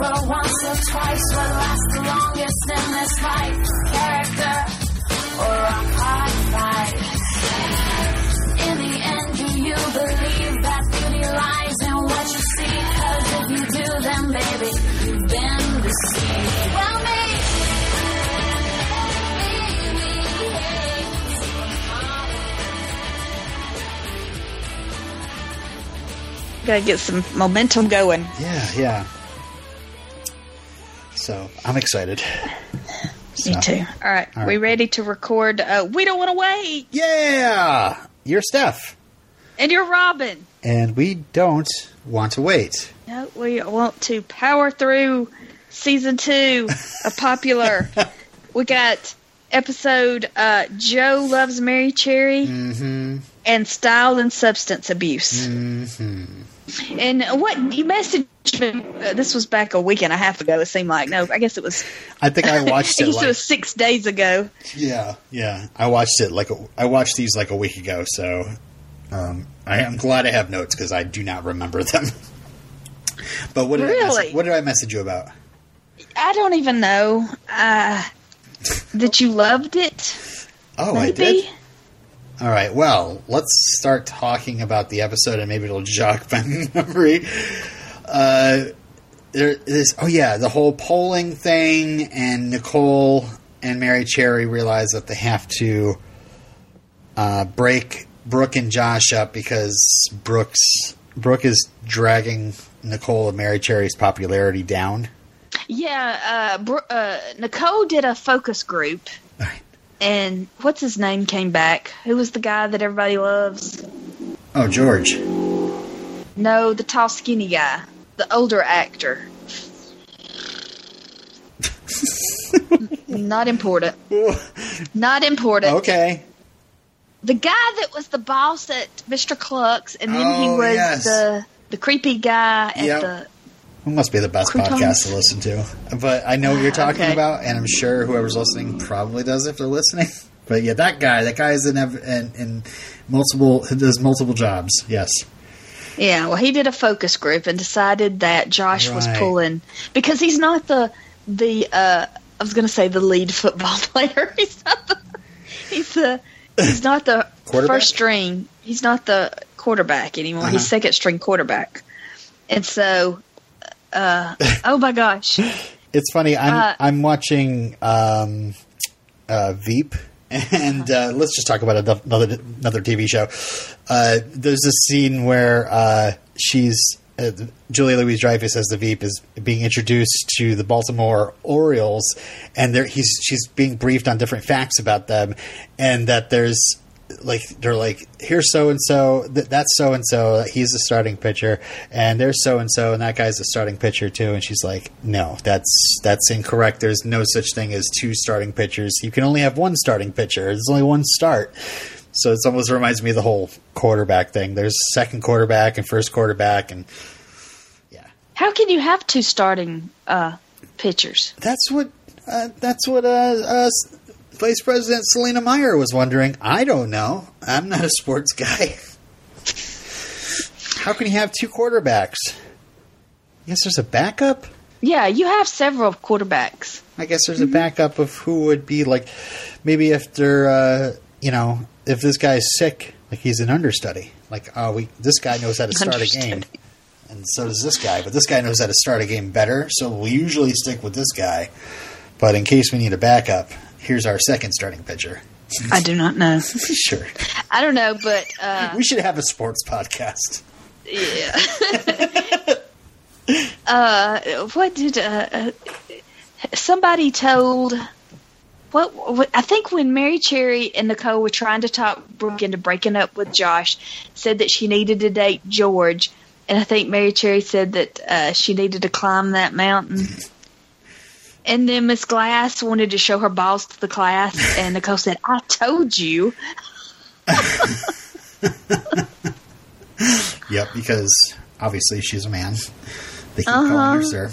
over once or twice. What lasts the longest in this life? Character or a hard fight? In the end, do you believe that beauty lies in what you see? Cause if you do, then baby, you've been deceived. Well, me. Gotta get some momentum going. Yeah, yeah. So I'm excited. Me too. All right, All we ready to record? Uh, we don't want to wait. Yeah, you're Steph, And you're Robin. and we don't want to wait. No, we want to power through season two of Popular. we got episode uh, Joe Loves Mary Cherry Mm-hmm. and Style and Substance Abuse. Mm-hmm. And what you messaged me, uh, this was back a week and a half ago, it seemed like. No, I guess it was, I think I watched I it. guess it Like, was six days ago. yeah, yeah. I watched it like a, I watched these like a week ago. So um, I am glad I have notes because I do not remember them. but what did I Really? message, what did I message you about? I don't even know uh, that you loved it. Oh, I did. All right. Well, let's start talking about the episode, and maybe it'll jog my memory. Uh, there is. Oh yeah, the whole polling thing, and Nicole and Mary Cherry realize that they have to uh, break Brooke and Josh up because Brooks Brooke is dragging Nicole and Mary Cherry's popularity down. Yeah, uh, Br- uh, Nicole did a focus group, Right. And what's his name came back? Who was the guy that everybody loves? Oh, George. No, the tall, skinny guy, the older actor. Not important. Not important. okay. The guy that was the boss at Mr. Cluck's, and then he Oh, was yes. the the creepy guy at Yep. the. It must be the best Croutons? podcast to listen to. But I know what you're talking Okay. about, and I'm sure whoever's listening probably does if they're listening. But yeah, that guy, that guy is in, in, in multiple, does multiple jobs. Yes. Yeah, well, he did a focus group and decided that Josh was pulling because he's not the the. uh I was going to say the lead football player. He's not the. He's the. He's not the first string. He's not the quarterback anymore. Uh-huh. He's second string quarterback, and so. Uh, oh my gosh! It's funny. I'm Uh, I'm watching um, uh, Veep, and uh, let's just talk about another another TV show. Uh, there's a scene where uh, she's uh, Julia Louise Dreyfus as the Veep is being introduced to the Baltimore Orioles, and there he's she's being briefed on different facts about them, and that there's like they're like here's so and so that's so and so he's the starting pitcher and there's so and so and that guy's the starting pitcher too. And she's like no that's that's incorrect. There's no such thing as two starting pitchers. You can only have one starting pitcher. There's only one start. So it almost reminds me of the whole quarterback thing. There's second quarterback and first quarterback and yeah. How can you have two starting uh, pitchers? that's what uh, that's what uh, uh, Vice President Selina Meyer was wondering. I don't know. I'm not a sports guy. How can you have two quarterbacks? I guess there's a backup. Yeah, you have several quarterbacks. I guess there's a backup of who would be like maybe if they're uh, you know if this guy's sick, like he's an understudy. Like oh, we this guy knows how to start a game, and so does this guy. But this guy knows how to start a game better, so we usually stick with this guy. But in case we need a backup, here's our second starting pitcher. I do not know. Sure, I don't know, but uh, we should have a sports podcast. Yeah. uh, what did uh, uh, somebody told? What, what I think when Mary Cherry and Nicole were trying to talk Brooke into breaking up with Josh, said that she needed to date George, and I think Mary Cherry said that uh, she needed to climb that mountain. And then Miss Glass wanted to show her balls to the class, and Nicole said, "I told you." Yep, because obviously she's a man. They keep Uh-huh. calling her sir.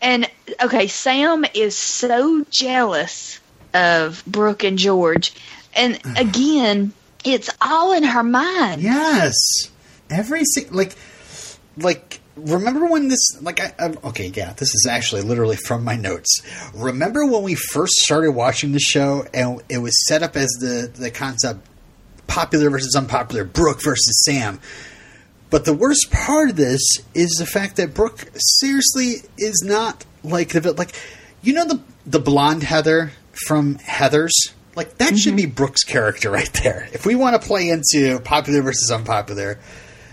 And okay, Sam is so jealous of Brooke and George. And again, it's all in her mind. Yes, every like like remember when this like I, I okay yeah this is actually literally from my notes. Remember when we first started watching the show and it was set up as the the concept popular versus unpopular brooke versus sam? But the worst part of this is the fact that brooke seriously is not like the like you know the the blonde heather from heathers? Like that should mm-hmm. be brooke's character right there. If we want to play into popular versus unpopular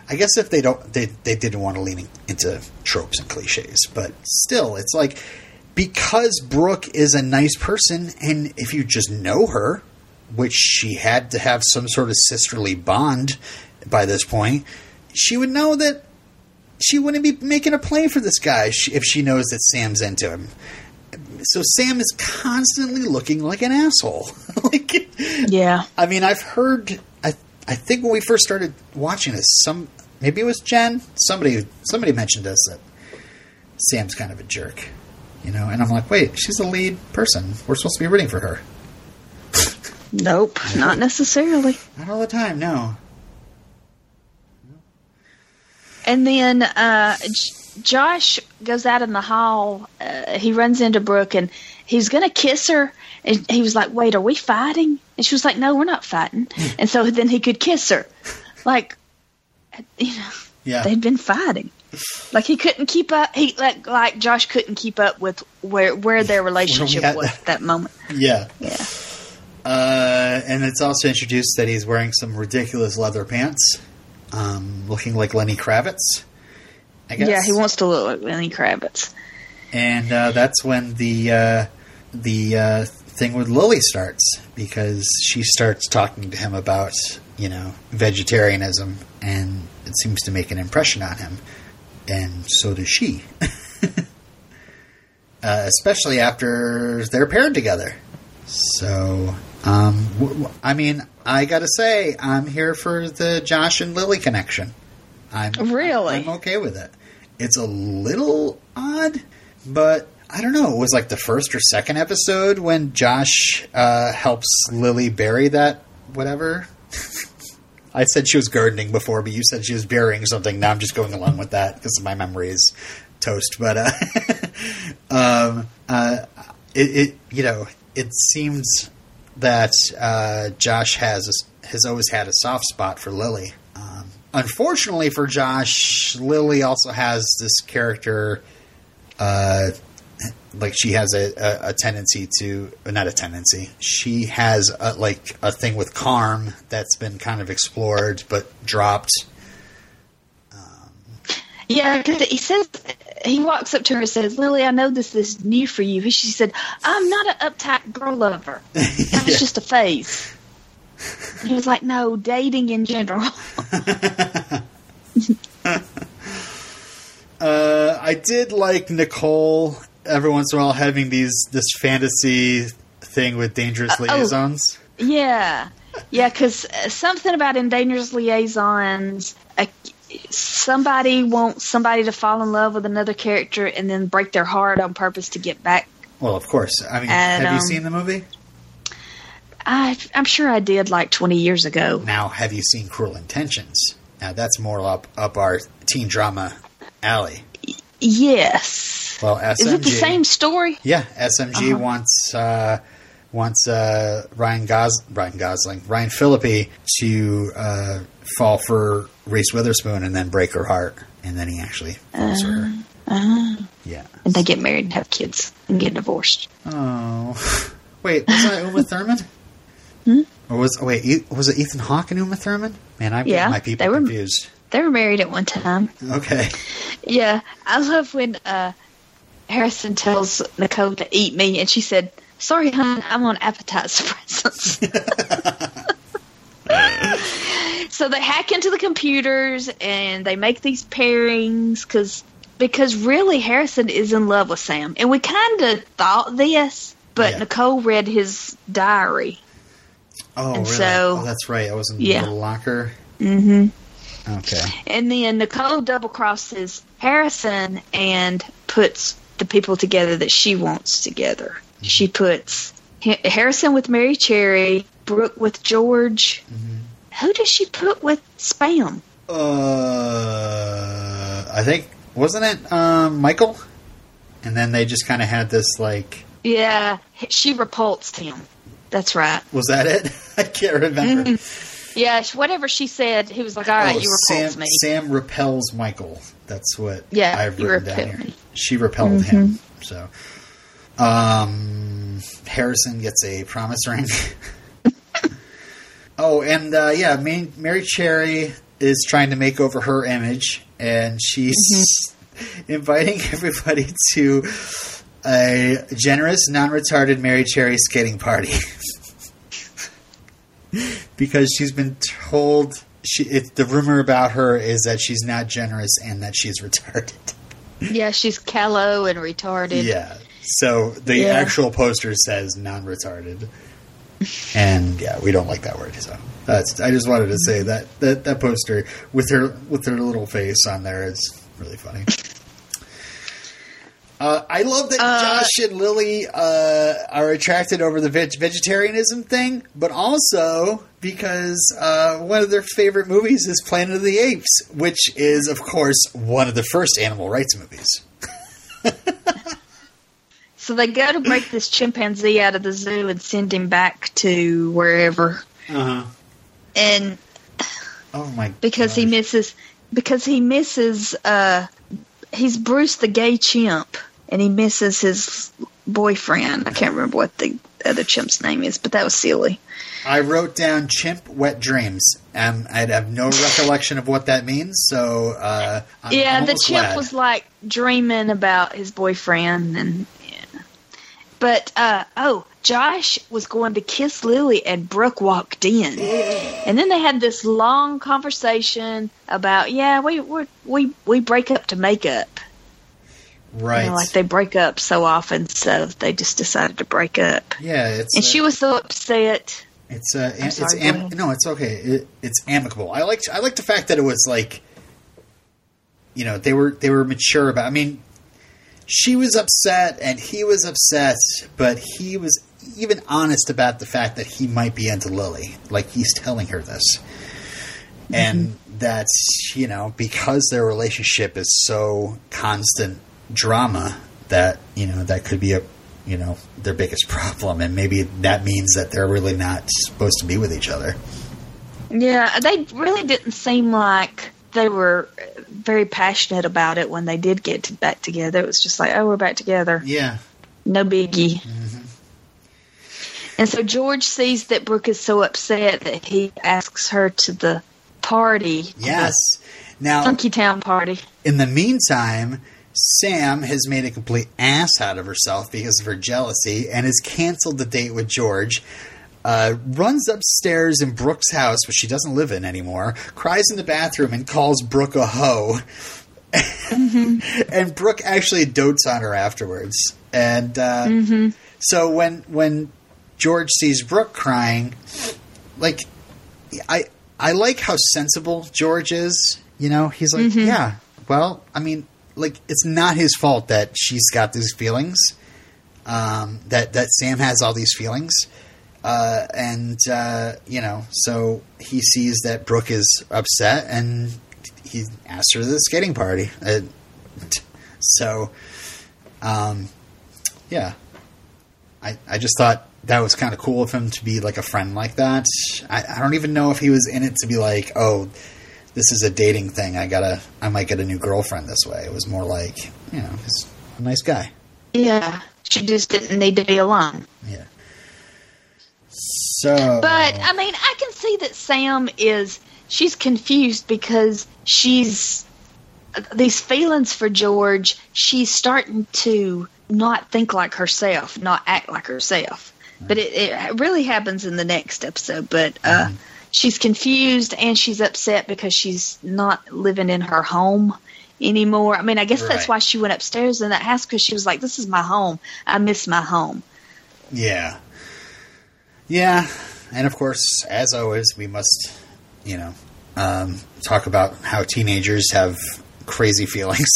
I guess if they don't, they they didn't want to lean into tropes and cliches, but still, it's like because Brooke is a nice person, and if you just know her, which she had to have some sort of sisterly bond by this point, she would know that she wouldn't be making a play for this guy if she knows that Sam's into him. So Sam is constantly looking like an asshole. like, Yeah. I mean, I've heard. I I think when we first started watching this, some maybe it was Jen. Somebody somebody mentioned us that Sam's kind of a jerk, you know. And I'm like, wait, she's the lead person. We're supposed to be rooting for her. Nope. Not necessarily. Not all the time, no. And then uh, J- Josh goes out in the hall. Uh, he runs into Brooke and he's going to kiss her. And he was like, Wait, are we fighting? And she was like, No, we're not fighting. and so then he could kiss her. Like, you know, Yeah, they'd been fighting. Like he couldn't keep up. He like like Josh couldn't keep up with where where their relationship at was that- at that moment. yeah. Yeah. Uh, and it's also introduced that he's wearing some ridiculous leather pants, um, looking like Lenny Kravitz. I guess. Yeah, he wants to look like Lenny Kravitz. and uh, that's when the uh, the uh, thing with Lily starts because she starts talking to him about you know vegetarianism, and it seems to make an impression on him, and so does she. uh, especially after they're paired together. So, um, w- w- I mean, I gotta say, I'm here for the Josh and Lily connection. I'm Really? I'm okay with it. It's a little odd, but I don't know. It was like the first or second episode when Josh uh, helps Lily bury that whatever. I said she was gardening before, but you said she was burying something. Now I'm just going along with that because my memory is toast. But uh, um, uh, it, it, you know, it seems that uh, Josh has has always had a soft spot for Lily. Um, unfortunately for Josh, Lily also has this character. Like she has a, a, a tendency to not a tendency she has a, like a thing with Carm that's been kind of explored but dropped Yeah, because he says he walks up to her and says, "Lily, I know this is new for you." And she said, "I'm not an uptight girl lover. That was just a phase." He was like, "No, dating in general." uh, i did like nicole every once in a while having these this fantasy thing with dangerous oh. liaisons yeah, yeah, because something about in dangerous liaisons, uh, somebody wants somebody to fall in love with another character and then break their heart on purpose to get back. well of course i mean And, have you um, seen the movie I, I'm sure I did like 20 years ago. now have you seen cruel intentions now that's more up up our teen drama alley Yes. Well smg Is it the same story? Yeah, SMG Uh-huh. wants uh, wants uh, Ryan Gos Ryan Gosling Ryan Phillippe to uh, fall for Reese Witherspoon and then break her heart, and then he actually falls for her. Uh, Yeah. and they get married and have kids and get divorced. Oh, wait, was that Uma Thurman? Hmm? Or was oh, wait was it Ethan Hawke and Uma Thurman? Man, I'm Yeah, my people they were- confused. They were married at one time. Okay. Yeah, I love when uh, Harrison tells Nicole to eat me, and she said, "Sorry, hon, I'm on appetite suppressants." so they hack into the computers and they make these pairings because because really Harrison is in love with Sam, and we kind of thought this, but Yeah. Nicole read his diary. Oh, And really? so- oh, that's right. I was in the Yeah. little locker. Mm-hmm. Okay. And then Nicole double crosses Harrison and puts the people together that she wants together. She puts Harrison with Mary Cherry, Brooke with George. Who does she put with Spam? Uh, I think wasn't it um, Michael? And then they just kind of had this like, Yeah, she repulsed him. That's right. was that it? I can't remember. Yeah, whatever she said, he was like, "All right, Oh, you repulsed Sam, me." Sam repels Michael. That's what Yeah, I've written down here. me. She repelled him. So, um, Harrison gets a promise ring. oh, and uh, yeah, Mary, Mary Cherry is trying to make over her image, and she's inviting everybody to a generous, non-retarded Mary Cherry skating party. because she's been told she it, the rumor about her is that she's not generous and that she's retarded. Yeah, she's callow and retarded. Yeah. So the Yeah. actual poster says non-retarded, and yeah, we don't like that word. So that's I just wanted to say that that that poster with her with her little face on there is really funny. Uh, I love that Uh, Josh and Lily uh, are attracted over the veg- vegetarianism thing, but also because uh, one of their favorite movies is Planet of the Apes, which is, of course, one of the first animal rights movies. So they go to break this chimpanzee out of the zoo and send him back to wherever. Uh-huh. And Oh my! because he misses, because he misses, uh, he's Bruce the gay chimp, and he misses his boyfriend. I can't remember what the other chimp's name is, but that was silly. I wrote down chimp wet dreams. Um, I have no recollection of what that means, so uh, I'm yeah, the chimp glad. was like dreaming about his boyfriend, and yeah. but uh, oh, Josh was going to kiss Lily, and Brooke walked in, and then they had this long conversation about yeah, we we we we break up to make up. Right. You know, like they break up so often, so they just decided to break up. yeah, it's And uh, she was so upset. It's uh, am- sorry, it's am- no, it's okay. It, it's amicable. I liked I liked the fact that it was like, you know, they were they were mature about. I mean, she was upset and he was upset, but he was even honest about the fact that he might be into Lily. Like he's telling her this, and that's you know because their relationship is so constant drama that you know that could be a you know their biggest problem and maybe that means that they're really not supposed to be with each other Yeah, they really didn't seem like they were very passionate about it when they did get to back together. It was just like, oh, we're back together. yeah No biggie. Mm-hmm. And so George sees that Brooke is so upset that he asks her to the party. yes the now Funky Town party. in the meantime sam has made a complete ass out of herself because of her jealousy and has canceled the date with george uh, runs upstairs in Brooke's house, which she doesn't live in anymore, cries in the bathroom and calls Brooke a hoe. and Brooke actually dotes on her afterwards. And uh, so when when George sees Brooke crying, like I I like how sensible George is. You know, he's like, yeah, well, I mean, like it's not his fault that she's got these feelings. Um, that that Sam has all these feelings, uh, and uh, you know, so he sees that Brooke is upset, and he asks her to the skating party. Uh, so, um, yeah, I I just thought that was kind of cool of him to be like a friend like that. I, I don't even know if he was in it to be like, oh, this is a dating thing. I gotta, I might get a new girlfriend this way. It was more like, you know, he's a nice guy. Yeah, she just didn't need to be alone. Yeah. So, But I mean, I can see that Sam is she's confused because she's these feelings for George. She's starting to not think like herself, not act like herself. But it, it really happens in the next episode. But uh, she's confused and she's upset because she's not living in her home anymore. I mean, I guess that's why she went upstairs in that house because she was like, "This is my home. I miss my home." yeah, yeah, and of course, as always, we must, you know, um, talk about how teenagers have crazy feelings,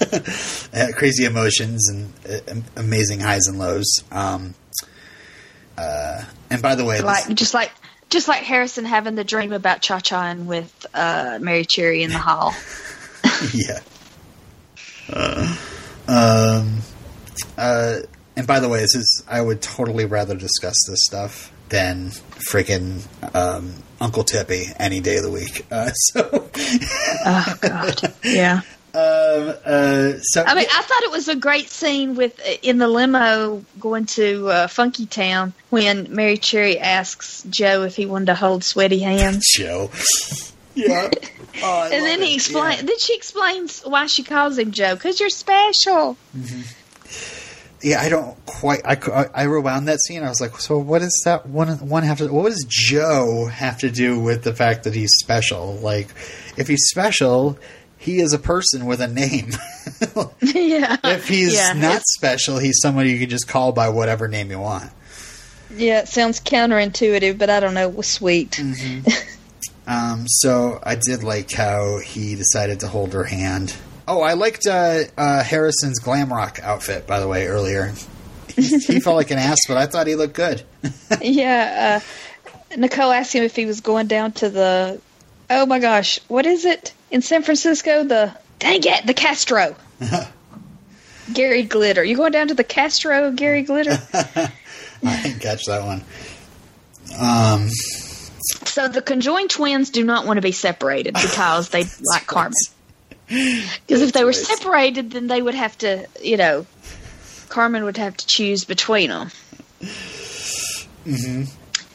uh, crazy emotions, and uh, amazing highs and lows. Um, uh, and by the way, this- just like just like Harrison having the dream about Cha Cha and with uh, Mary Cherry in the hall. yeah. um, uh, and by the way, this is I would totally rather discuss this stuff than freaking um, Uncle Tippy any day of the week. Uh, so, Oh God, yeah. Um, uh, so I mean, I thought it was a great scene with in the limo going to uh, Funky Town when Mary Cherry asks Joe if he wanted to hold sweaty hands, Joe. Yeah. Oh, and then he explains. Yeah. Then she explains why she calls him Joe because you're special. Yeah, I don't quite. I, cou- I rewound that scene. I was like, so what does that one one have to? What does Joe have to do with the fact that he's special? Like, if he's special, he is a person with a name. yeah. if he's yeah, not it's- special, he's somebody you can just call by whatever name you want. yeah, it sounds counterintuitive, but I don't know. It was sweet. Um, so I did like how he decided to hold her hand. Oh, I liked uh, uh, Harrison's glam rock outfit, by the way, earlier. He, he felt like an ass, but I thought he looked good. yeah. Uh, Nicole asked him if he was going down to the. Oh my gosh, what is it in San Francisco? The dang it, the Castro. Gary Glitter. You going down to the Castro, Gary Glitter? I didn't catch that one. Um, so the conjoined twins do not want to be separated because they like Carmen. Because if they were separated, then they would have to, you know, Carmen would have to choose between them. mhm.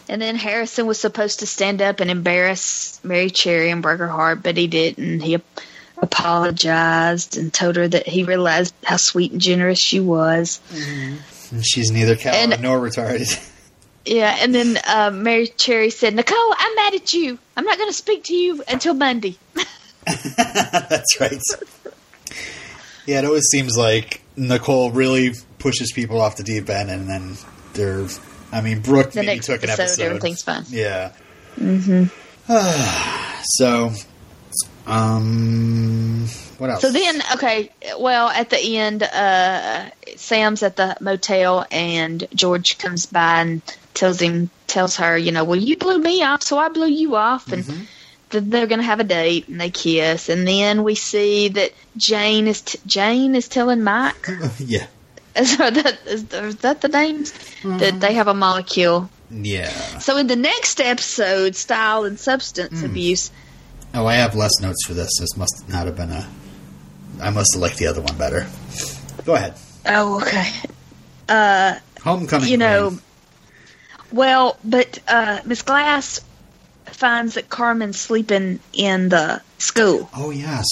And then Harrison was supposed to stand up and embarrass Mary Cherry and break her heart, but he didn't. He apologized and told her that he realized how sweet and generous she was. And she's neither callow And- nor retarded. Yeah, and then uh, Mary Cherry said, Nicole, I'm mad at you. I'm not going to speak to you until Monday. That's right. Yeah, it always seems like Nicole really pushes people off the deep end, and then they're. I mean, Brooke The maybe took an episode, episode. everything's fine. Yeah. Mm-hmm. so, um, what else? So then, okay, well, at the end, uh, Sam's at the motel, and George comes by and tells him, tells her, you know, well, you blew me off, so I blew you off, and th- they're going to have a date, and they kiss, and then we see that Jane is t- Jane is telling Mike, yeah, is that is, that the name? That they have a molecule. yeah. So in the next episode, style and substance abuse. Oh, I have less notes for this. This must not have been a. I must have liked the other one better. Go ahead. Oh, okay. Uh, Homecoming. you know, well, but uh, Miss Glass finds that Carmen's sleeping in the school. Oh yes.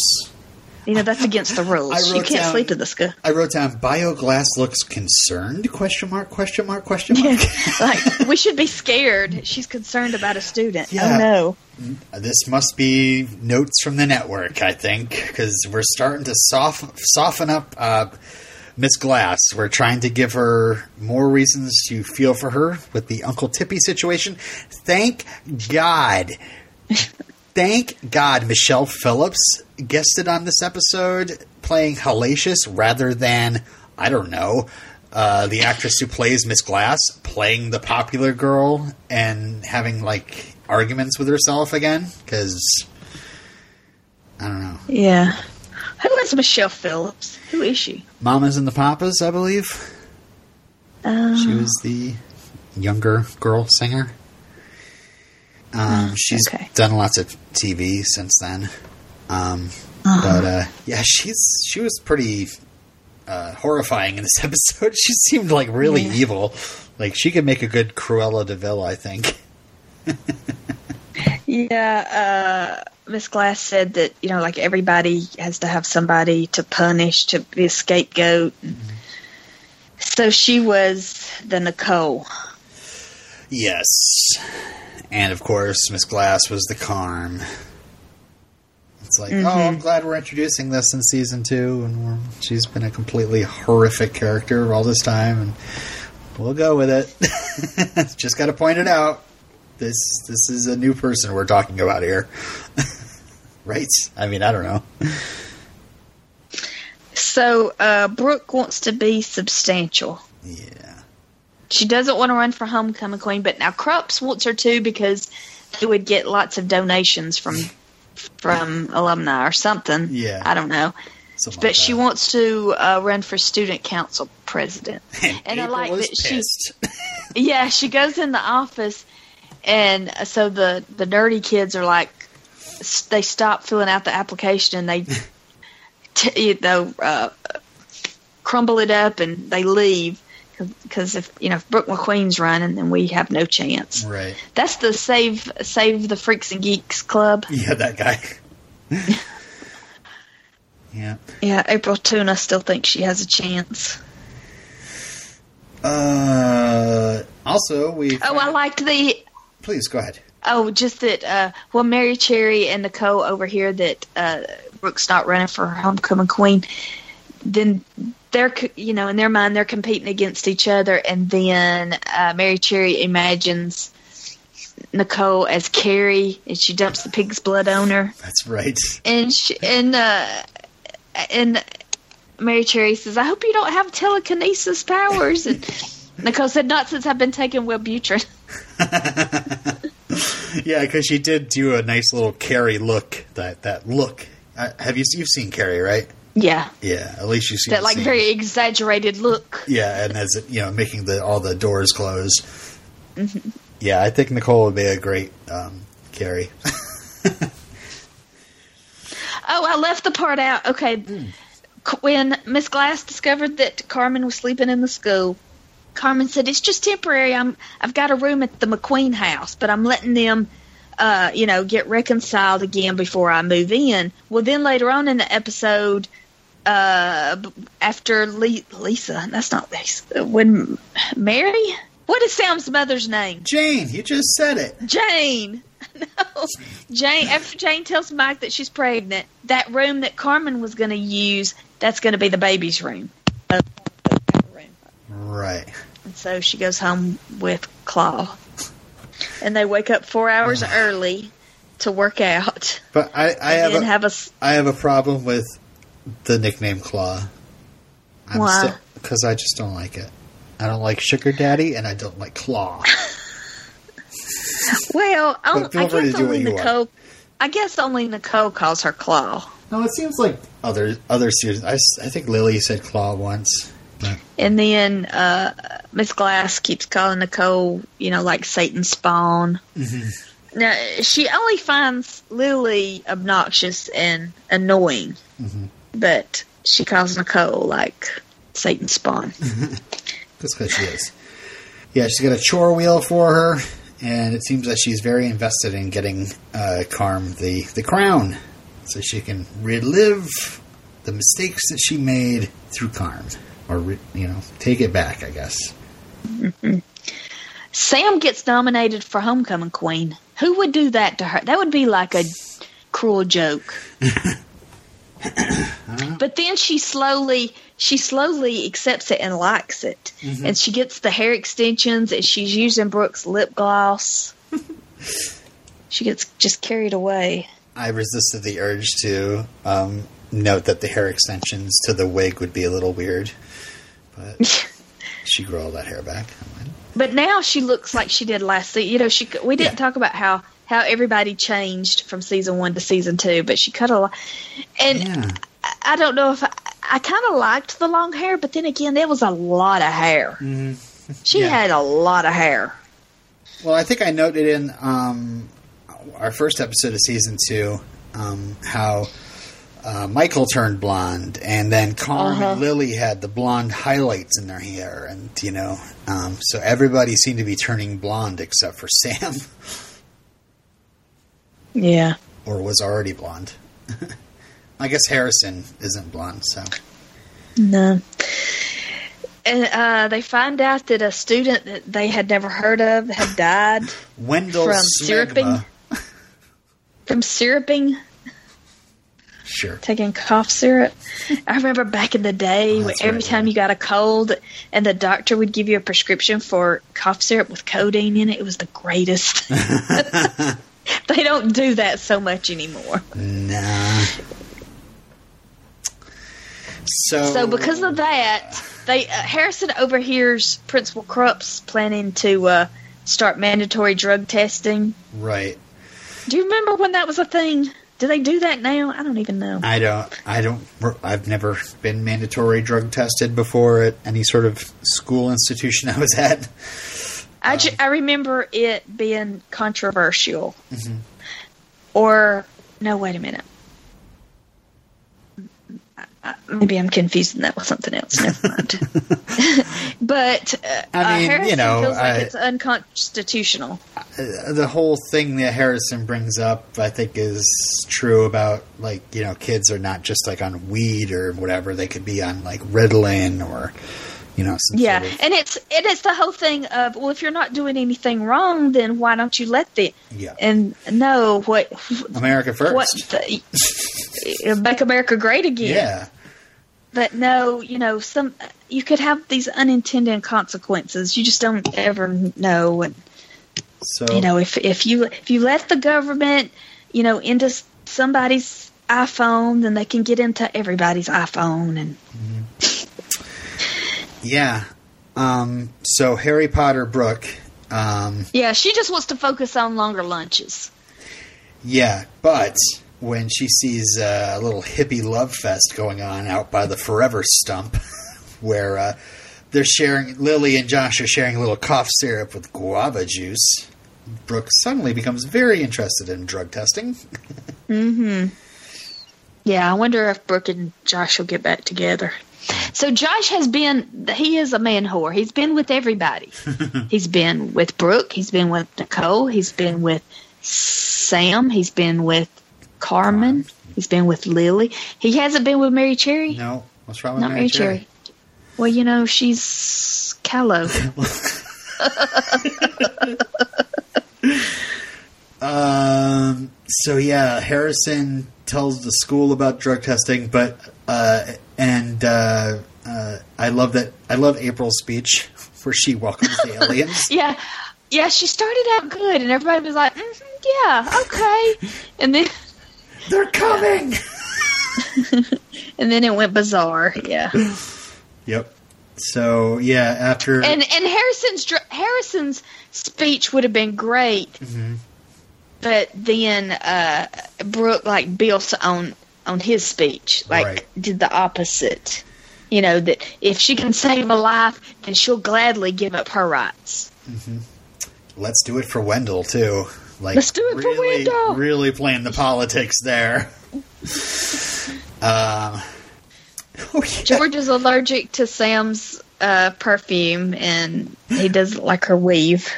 You know, that's against the rules. You can't down- sleep in the school. I wrote down Bioglass looks concerned? Question mark? Question mark? Question mark? like, we should be scared. She's concerned about a student. Yeah. Oh, no. this must be notes from the network, I think, because we're starting to soft, soften up uh, Miss Glass. We're trying to give her more reasons to feel for her with the Uncle Tippy situation. Thank God. Thank God Michelle Phillips guested on this episode playing Hellacious rather than, I don't know, uh, the actress who plays Miss Glass playing the popular girl and having like arguments with herself again. Because, I don't know. Yeah. Who is Michelle Phillips? Who is she? Mamas and the Papas, I believe. Um, She was the younger girl singer. Um, she's okay. done lots of TV since then. Um, Uh-huh. But uh, yeah, she's she was pretty uh, horrifying in this episode. She seemed like really Yeah. evil. Like she could make a good Cruella De Deville, I think. Yeah, uh, Miss Glass said that you know, like everybody has to have somebody to punish to be a scapegoat. So she was the Nicole. Yes, and of course Miss Glass was the Carm. It's like, oh, I'm glad we're introducing this in season two, and we're, she's been a completely horrific character all this time, and we'll go with it. Just got to point it out. This this is a new person we're talking about here, right? I mean, I don't know. So uh, Brooke wants to be substantial. Yeah, She doesn't want to run for homecoming queen, but now Krupps wants her to because they would get lots of donations from from alumni or something. Yeah. I don't know. Something but like she wants to uh, run for student council president. And I like that she- Yeah, she goes in the office, and uh, so the the nerdy kids are like, they stop filling out the application and they, t- you know, uh, crumble it up and they leave because if you know if Brooke McQueen's running, then we have no chance. right. That's the save save the freaks and geeks club. Yeah, that guy. yeah. Yeah, April Tuna still thinks she has a chance. Uh, also, we. Oh, I liked the Please go ahead. Oh, just that. Uh, well, Mary Cherry and Nicole over here that uh, Brooke's not running for homecoming queen. Then they're, you know, in their mind, they're competing against each other, and then uh, Mary Cherry imagines Nicole as Carrie, and she dumps the pig's blood on her, That's right. and she, and uh, and Mary Cherry says, "I hope you don't have telekinesis powers." And Nicole said, "Not since I've been taking Wellbutrin." Yeah, because she did do a nice little Carrie look. That that look. Uh, have you you've seen Carrie, right? Yeah, Yeah, at least you see that like very exaggerated look. Yeah, and as it, you know, making the all the doors close. Yeah, I think Nicole would be a great um, Carrie. Oh, I left the part out. Okay. C- When Miss Glass discovered that Carmen was sleeping in the school, Carmen said, "It's just temporary. I'm I've got a room at the McQueen house, but I'm letting them, uh, you know, get reconciled again before I move in." Well, then later on in the episode, uh, after Le- Lisa, that's not Lisa. When Mary, what is Sam's mother's name? Jane, you just said it. Jane. No. Jane after Jane tells Mike that she's pregnant, that room that Carmen was going to use, that's going to be the baby's room. Right. And so she goes home with Claw. And they wake up 4 hours early to work out. But I, I have a, have a I have a problem with the nickname Claw. I'm Why? Because I just don't like it. I don't like Sugar Daddy, and I don't like Claw. Well, I, guess only you want. Nicole I guess only Nicole calls her Claw. no, it seems like other other series. I, I think Lily said Claw once. But And then uh, Miss Glass keeps calling Nicole, you know, like Satan spawn. Mm-hmm. Now she only finds Lily obnoxious and annoying, Mm-hmm. But she calls Nicole like Satan spawn. That's because she is. Yeah, she's got a chore wheel for her, and it seems that she's very invested in getting uh, Carm the, the crown so she can relive the mistakes that she made through Carm. Or, re- you know, take it back, I guess. Sam gets nominated for homecoming queen. Who would do that to her? That would be like a cruel joke. but then she slowly she slowly accepts it and likes it. And she gets the hair extensions and she's using Brooke's lip gloss. she gets just carried away. I resisted the urge to um, note that the hair extensions to the wig would be a little weird. But she grew all that hair back. But now she looks like she did last season. You know, she we didn't Yeah. talk about how how everybody changed from season one to season two, but she cut a lot. And Yeah. I, I don't know if I, I kind of liked the long hair, but then again, there was a lot of hair. She Yeah. had a lot of hair. Well, I think I noted in um, our first episode of season two um, how uh, Michael turned blonde, and then Carm Uh-huh. and Lily had the blonde highlights in their hair, and you know, um, so everybody seemed to be turning blonde except for Sam, Yeah. or was already blonde. I guess Harrison isn't blonde, so No. And uh, they find out that a student that they had never heard of had died Wendell From Smegma. syruping? from syruping, Sure. taking cough syrup. I remember back in the day, Oh, when every right, time yeah. you got a cold and the doctor would give you a prescription for cough syrup with codeine in it, it was the greatest. they don't do that so much anymore. Nah. So, So because of that, they uh, Harrison overhears Principal Krupps planning to uh, start mandatory drug testing. right, Do you remember when that was a thing? Do they do that now? I don't even know. I don't. I don't. I've never been mandatory drug tested before at any sort of school institution I was at. I, ju- I remember it being controversial. Or no, wait a minute. I- Maybe I'm confusing that with something else. Never mind. but uh, I mean, uh, Harrison you know, feels like I- it's unconstitutional. Uh, the whole thing that Harrison brings up, I think, is true about like you know, kids are not just like on weed or whatever; they could be on like Ritalin or you know, Yeah, sort of, and it's and it's the whole thing of well, if you're not doing anything wrong, then why don't you let the yeah. and no what America first. what the, make America great again? Yeah, But no, you know, some you could have these unintended consequences. You just don't ever know, and so you know, if if you if you let the government, you know, into somebody's iPhone, then they can get into everybody's iPhone, and mm-hmm. Yeah. Um, so Harry Potter Brooke, um, yeah, she just wants to focus on longer lunches. yeah, but when she sees uh, a little hippie love fest going on out by the Forever Stump, where uh, they're sharing, Lily and Josh are sharing a little cough syrup with guava juice. Brooke suddenly becomes very interested in drug testing. Mm hmm. Yeah, I wonder if Brooke and Josh will get back together. So Josh has been he is a man whore. He's been with everybody. he's been with Brooke, he's been with Nicole, he's been with Sam, he's been with Carmen, he's been with Lily. He hasn't been with Mary Cherry? No, what's wrong with Not Mary Cherry. Well, you know, she's callow. Um. So yeah, Harrison tells the school about drug testing, but uh, and uh, uh, I love that. I love April's speech where she welcomes the aliens. yeah. Yeah, she started out good and everybody was like, mm "Yeah, okay." And then They're coming. and then it went bizarre. Yeah. Yep. So yeah, after and and Harrison's dr- Harrison's speech would have been great, Mm-hmm. but then uh, Brooke like built on on his speech, like Right. did the opposite. You know that if she can save a life, then she'll gladly give up her rights. let's do it for Wendell too. Like Let's do it for really, Wendell. Really playing the politics there. Um. Oh yeah. George is allergic to Sam's uh, perfume, and he doesn't like her weave.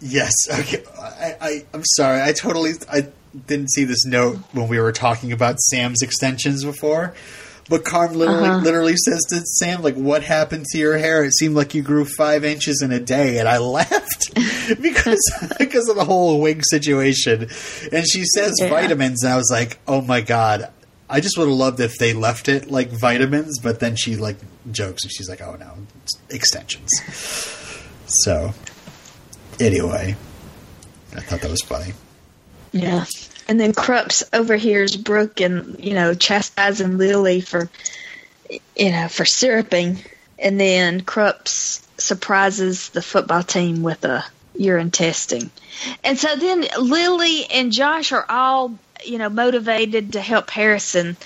Yes. Okay. I, I I'm sorry. I totally I didn't see this note when we were talking about Sam's extensions before. But Carm literally, Uh-huh. literally says to Sam, like, what happened to your hair? It seemed like you grew five inches in a day. And I laughed because, because of the whole wig situation. And she says Yeah. vitamins. And I was like, oh my God. I just would have loved if they left it like vitamins. But then she, like, jokes and she's like, oh no, extensions. So, anyway, I thought that was funny. Yeah. And then Krupps overhears Brooke and, you know, chastising Lily for, you know, for syruping. And then Krupps surprises the football team with a urine testing. And so then Lily and Josh are all, you know, motivated to help Harrison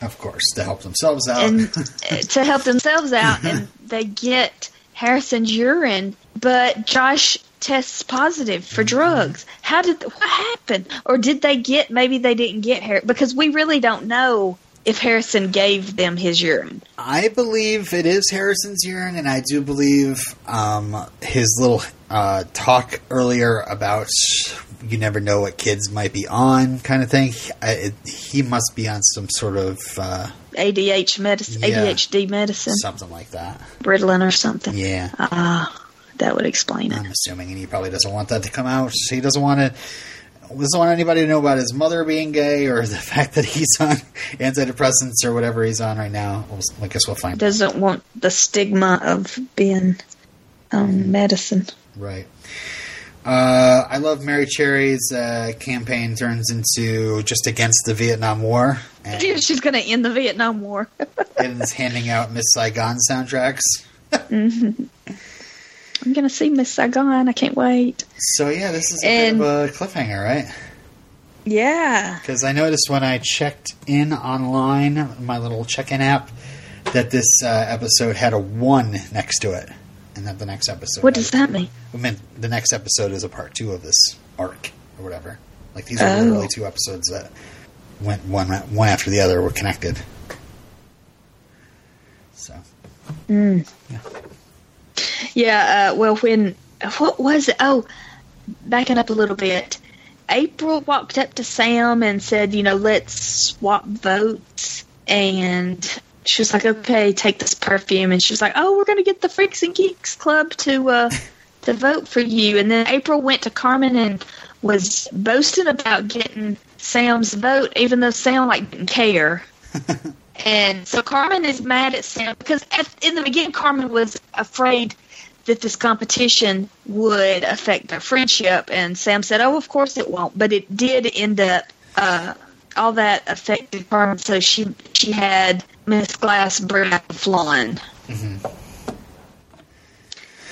Of course, to help themselves out. and to help themselves out. And they get Harrison's urine, but Josh tests positive for drugs. How did what happened? Or did they get? Maybe they didn't get Har because we really don't know if Harrison gave them his urine. I believe it is Harrison's urine, and I do believe um, his little uh, talk earlier about you never know what kids might be on, kind of thing. I, it, he must be on some sort of uh, ADH medicine, Yeah. ADHD medicine, something like that. Ritalin or something. Yeah, Ah, that would explain it. I'm assuming, and he probably doesn't want that to come out. He doesn't want to. Doesn't want anybody to know about his mother being gay or the fact that he's on antidepressants or whatever he's on right now. We'll, I guess we'll find out. Doesn't want the stigma of being on medicine. Right. Uh, I love Mary Cherry's uh, campaign turns into just against the Vietnam War She's going to end the Vietnam War. and is handing out Miss Saigon soundtracks. I'm going to see Miss Saigon. I can't wait. So yeah, this is a And- bit of a cliffhanger, right? Yeah. Because I noticed when I checked in online, my little check-in app, that this uh, episode had a one next to it, and that the next episode. What does that mean? I mean, the next episode is a part two of this arc or whatever. Like these are Oh. literally two episodes that went one one after the other were connected. So Yeah, uh, well, when what was it? Oh, backing up a little bit, April walked up to Sam and said, "You know, let's swap votes." And she was like, "Okay, take this perfume." And she was like, "Oh, we're gonna get the Freaks and Geeks Club to uh, to vote for you." And then April went to Carmen and was boasting about getting Sam's vote, even though Sam like didn't care. And so Carmen is mad at Sam because at, in the beginning, Carmen was afraid that this competition would affect their friendship. And Sam said, Oh, of course it won't. But it did end up, uh, all that affected Carmen. So she, she had Miss Glass bring out the flan.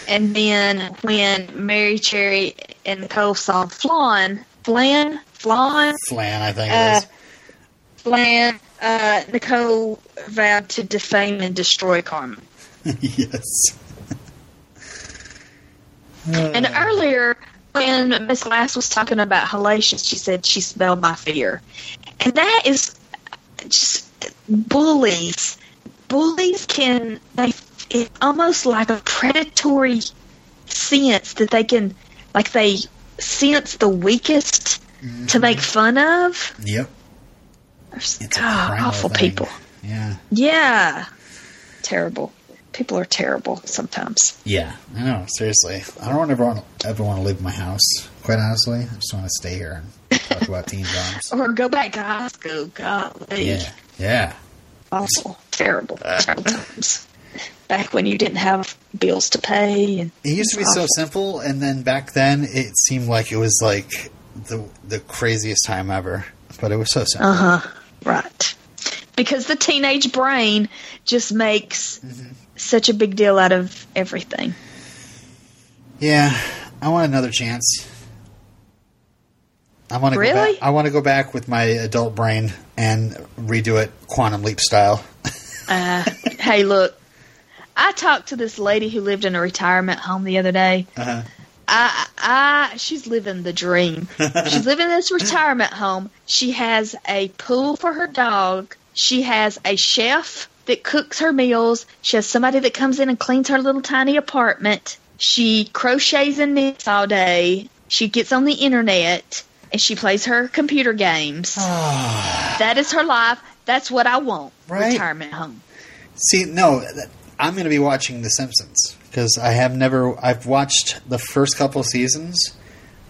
And then when Mary Cherry and Nicole saw flan, flan, flan, Flan, I think Uh, it is. Flan, uh, Nicole vowed to defame and destroy Carmen. yes. And earlier, when Miss Glass was talking about hellacious, she said she smelled my fear. And that is just bullies. Bullies can, they, it's almost like a predatory sense that they can, like they sense the weakest to make fun of. Yep. They're s- It's a God, awful thing. people. Yeah. Yeah. Terrible. People are terrible sometimes. Yeah. I know. Seriously, I don't ever want ever want to leave my house. Quite honestly, I just want to stay here and talk about teen drums. Or go back to high school. Golly. Yeah. Yeah. Awful. Terrible. Terrible times. Back when you didn't have bills to pay. And It used to be so simple, and then back then it seemed like it was like the the craziest time ever. But it was so simple. Uh huh. Right. Because the teenage brain just makes such a big deal out of everything. Yeah, I want another chance. I want to go Really? back. I want to go back with my adult brain and redo it quantum leap style. Uh, hey, look. I talked to this lady who lived in a retirement home the other day. Uh-huh. I, I, she's living the dream. she's living in this retirement home. She has a pool for her dog. She has a chef that cooks her meals. She has somebody that comes in and cleans her little tiny apartment. She crochets and knits all day. She gets on the internet and she plays her computer games. Ah. that is her life. That's what I want. Right. Retirement home. See, no, I'm going to be watching The Simpsons because I have never. I've watched the first couple seasons,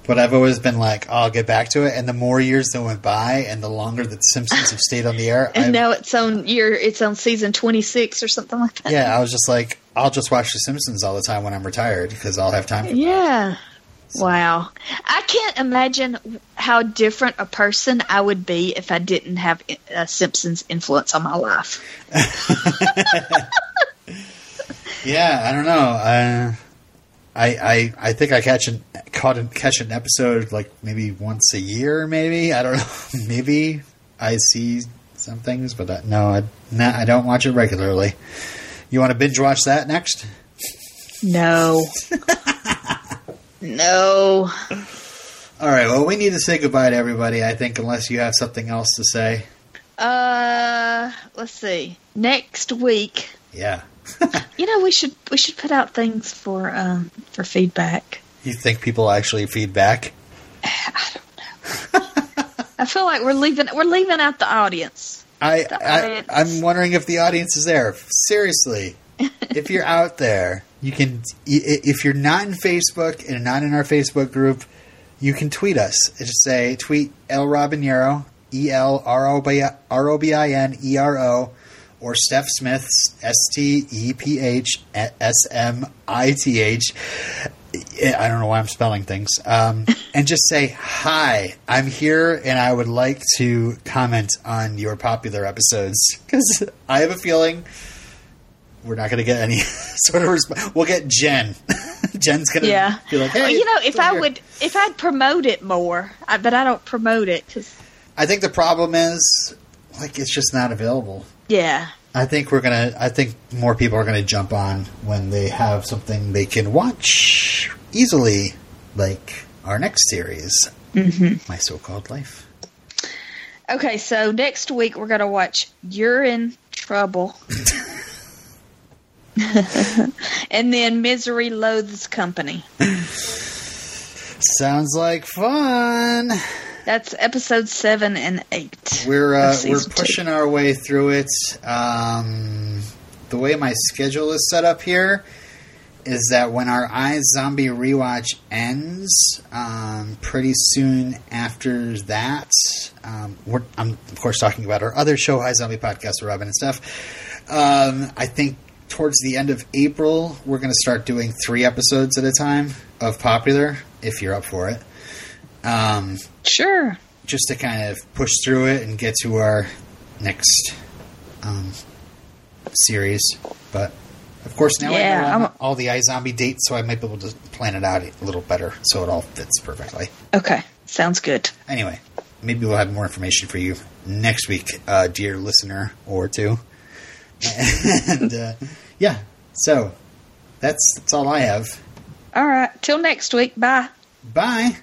but I've always been like, oh, I'll get back to it. And the more years that went by, and the longer that The Simpsons have stayed on the air, And I've- now it's on year. It's on season twenty six or something like that. yeah, I was just like, I'll just watch The Simpsons all the time when I'm retired because I'll have time. For Yeah. Wow. I can't imagine how different a person I would be if I didn't have uh, Simpsons influence on my life. Yeah, I don't know. Uh, I I I think I catch an caught an, catch an episode like maybe once a year. Maybe I don't know. maybe I see some things, but I, no, I nah, I don't watch it regularly. You want to binge watch that next? No. no. All right. Well, we need to say goodbye to everybody. I think unless you have something else to say. Uh, let's see. Next week, Yeah. you know, we should we should put out things for um for feedback. You think people actually feedback? I don't know. I feel like we're leaving we're leaving out the audience. I, The I audience. I'm wondering if the audience is there. Seriously, if you're out there, you can. If you're not in Facebook and not in our Facebook group, you can tweet us. Just say tweet L Robinero E L R O B R O B I N E R O or Steph Smith's S T E P H S M I T H. I don't know why I'm spelling things. Um, and just say, Hi, I'm here and I would like to comment on your popular episodes. Because I have a feeling we're not going to get any sort of response. We'll get Jen Jen's gonna Yeah. be like, hey, Well, you know, if I here." would, if I'd promote it more, I, but I don't promote it because, I think the problem is like it's just not available. Yeah, I think we're gonna. I think more people are gonna jump on when they have something they can watch easily, like our next series, mm-hmm. my so-called life. Okay, so next week we're gonna watch You're in Trouble. and then Misery Loathes Company. Sounds like fun. That's episode seven and eight. We're uh, we're season two. pushing our way through it. Um, the way my schedule is set up here is that when our Eyes Zombie rewatch ends, um, pretty soon after that, um, we're, I'm of course talking about our other show, iZombie Podcast with Robin and Steph. Um, I think towards the end of April, we're going to start doing three episodes at a time of Popular, if you're up for it. Um, Sure. just to kind of push through it and get to our next um, series. But of course, now Yeah, I know I'm- all the iZombie dates, so I might be able to plan it out a little better so it all fits perfectly. Okay, sounds good. Anyway, maybe we'll have more information for you next week, uh, dear listener or two. and uh, yeah, so that's that's all I have. All right, till next week. Bye. Bye.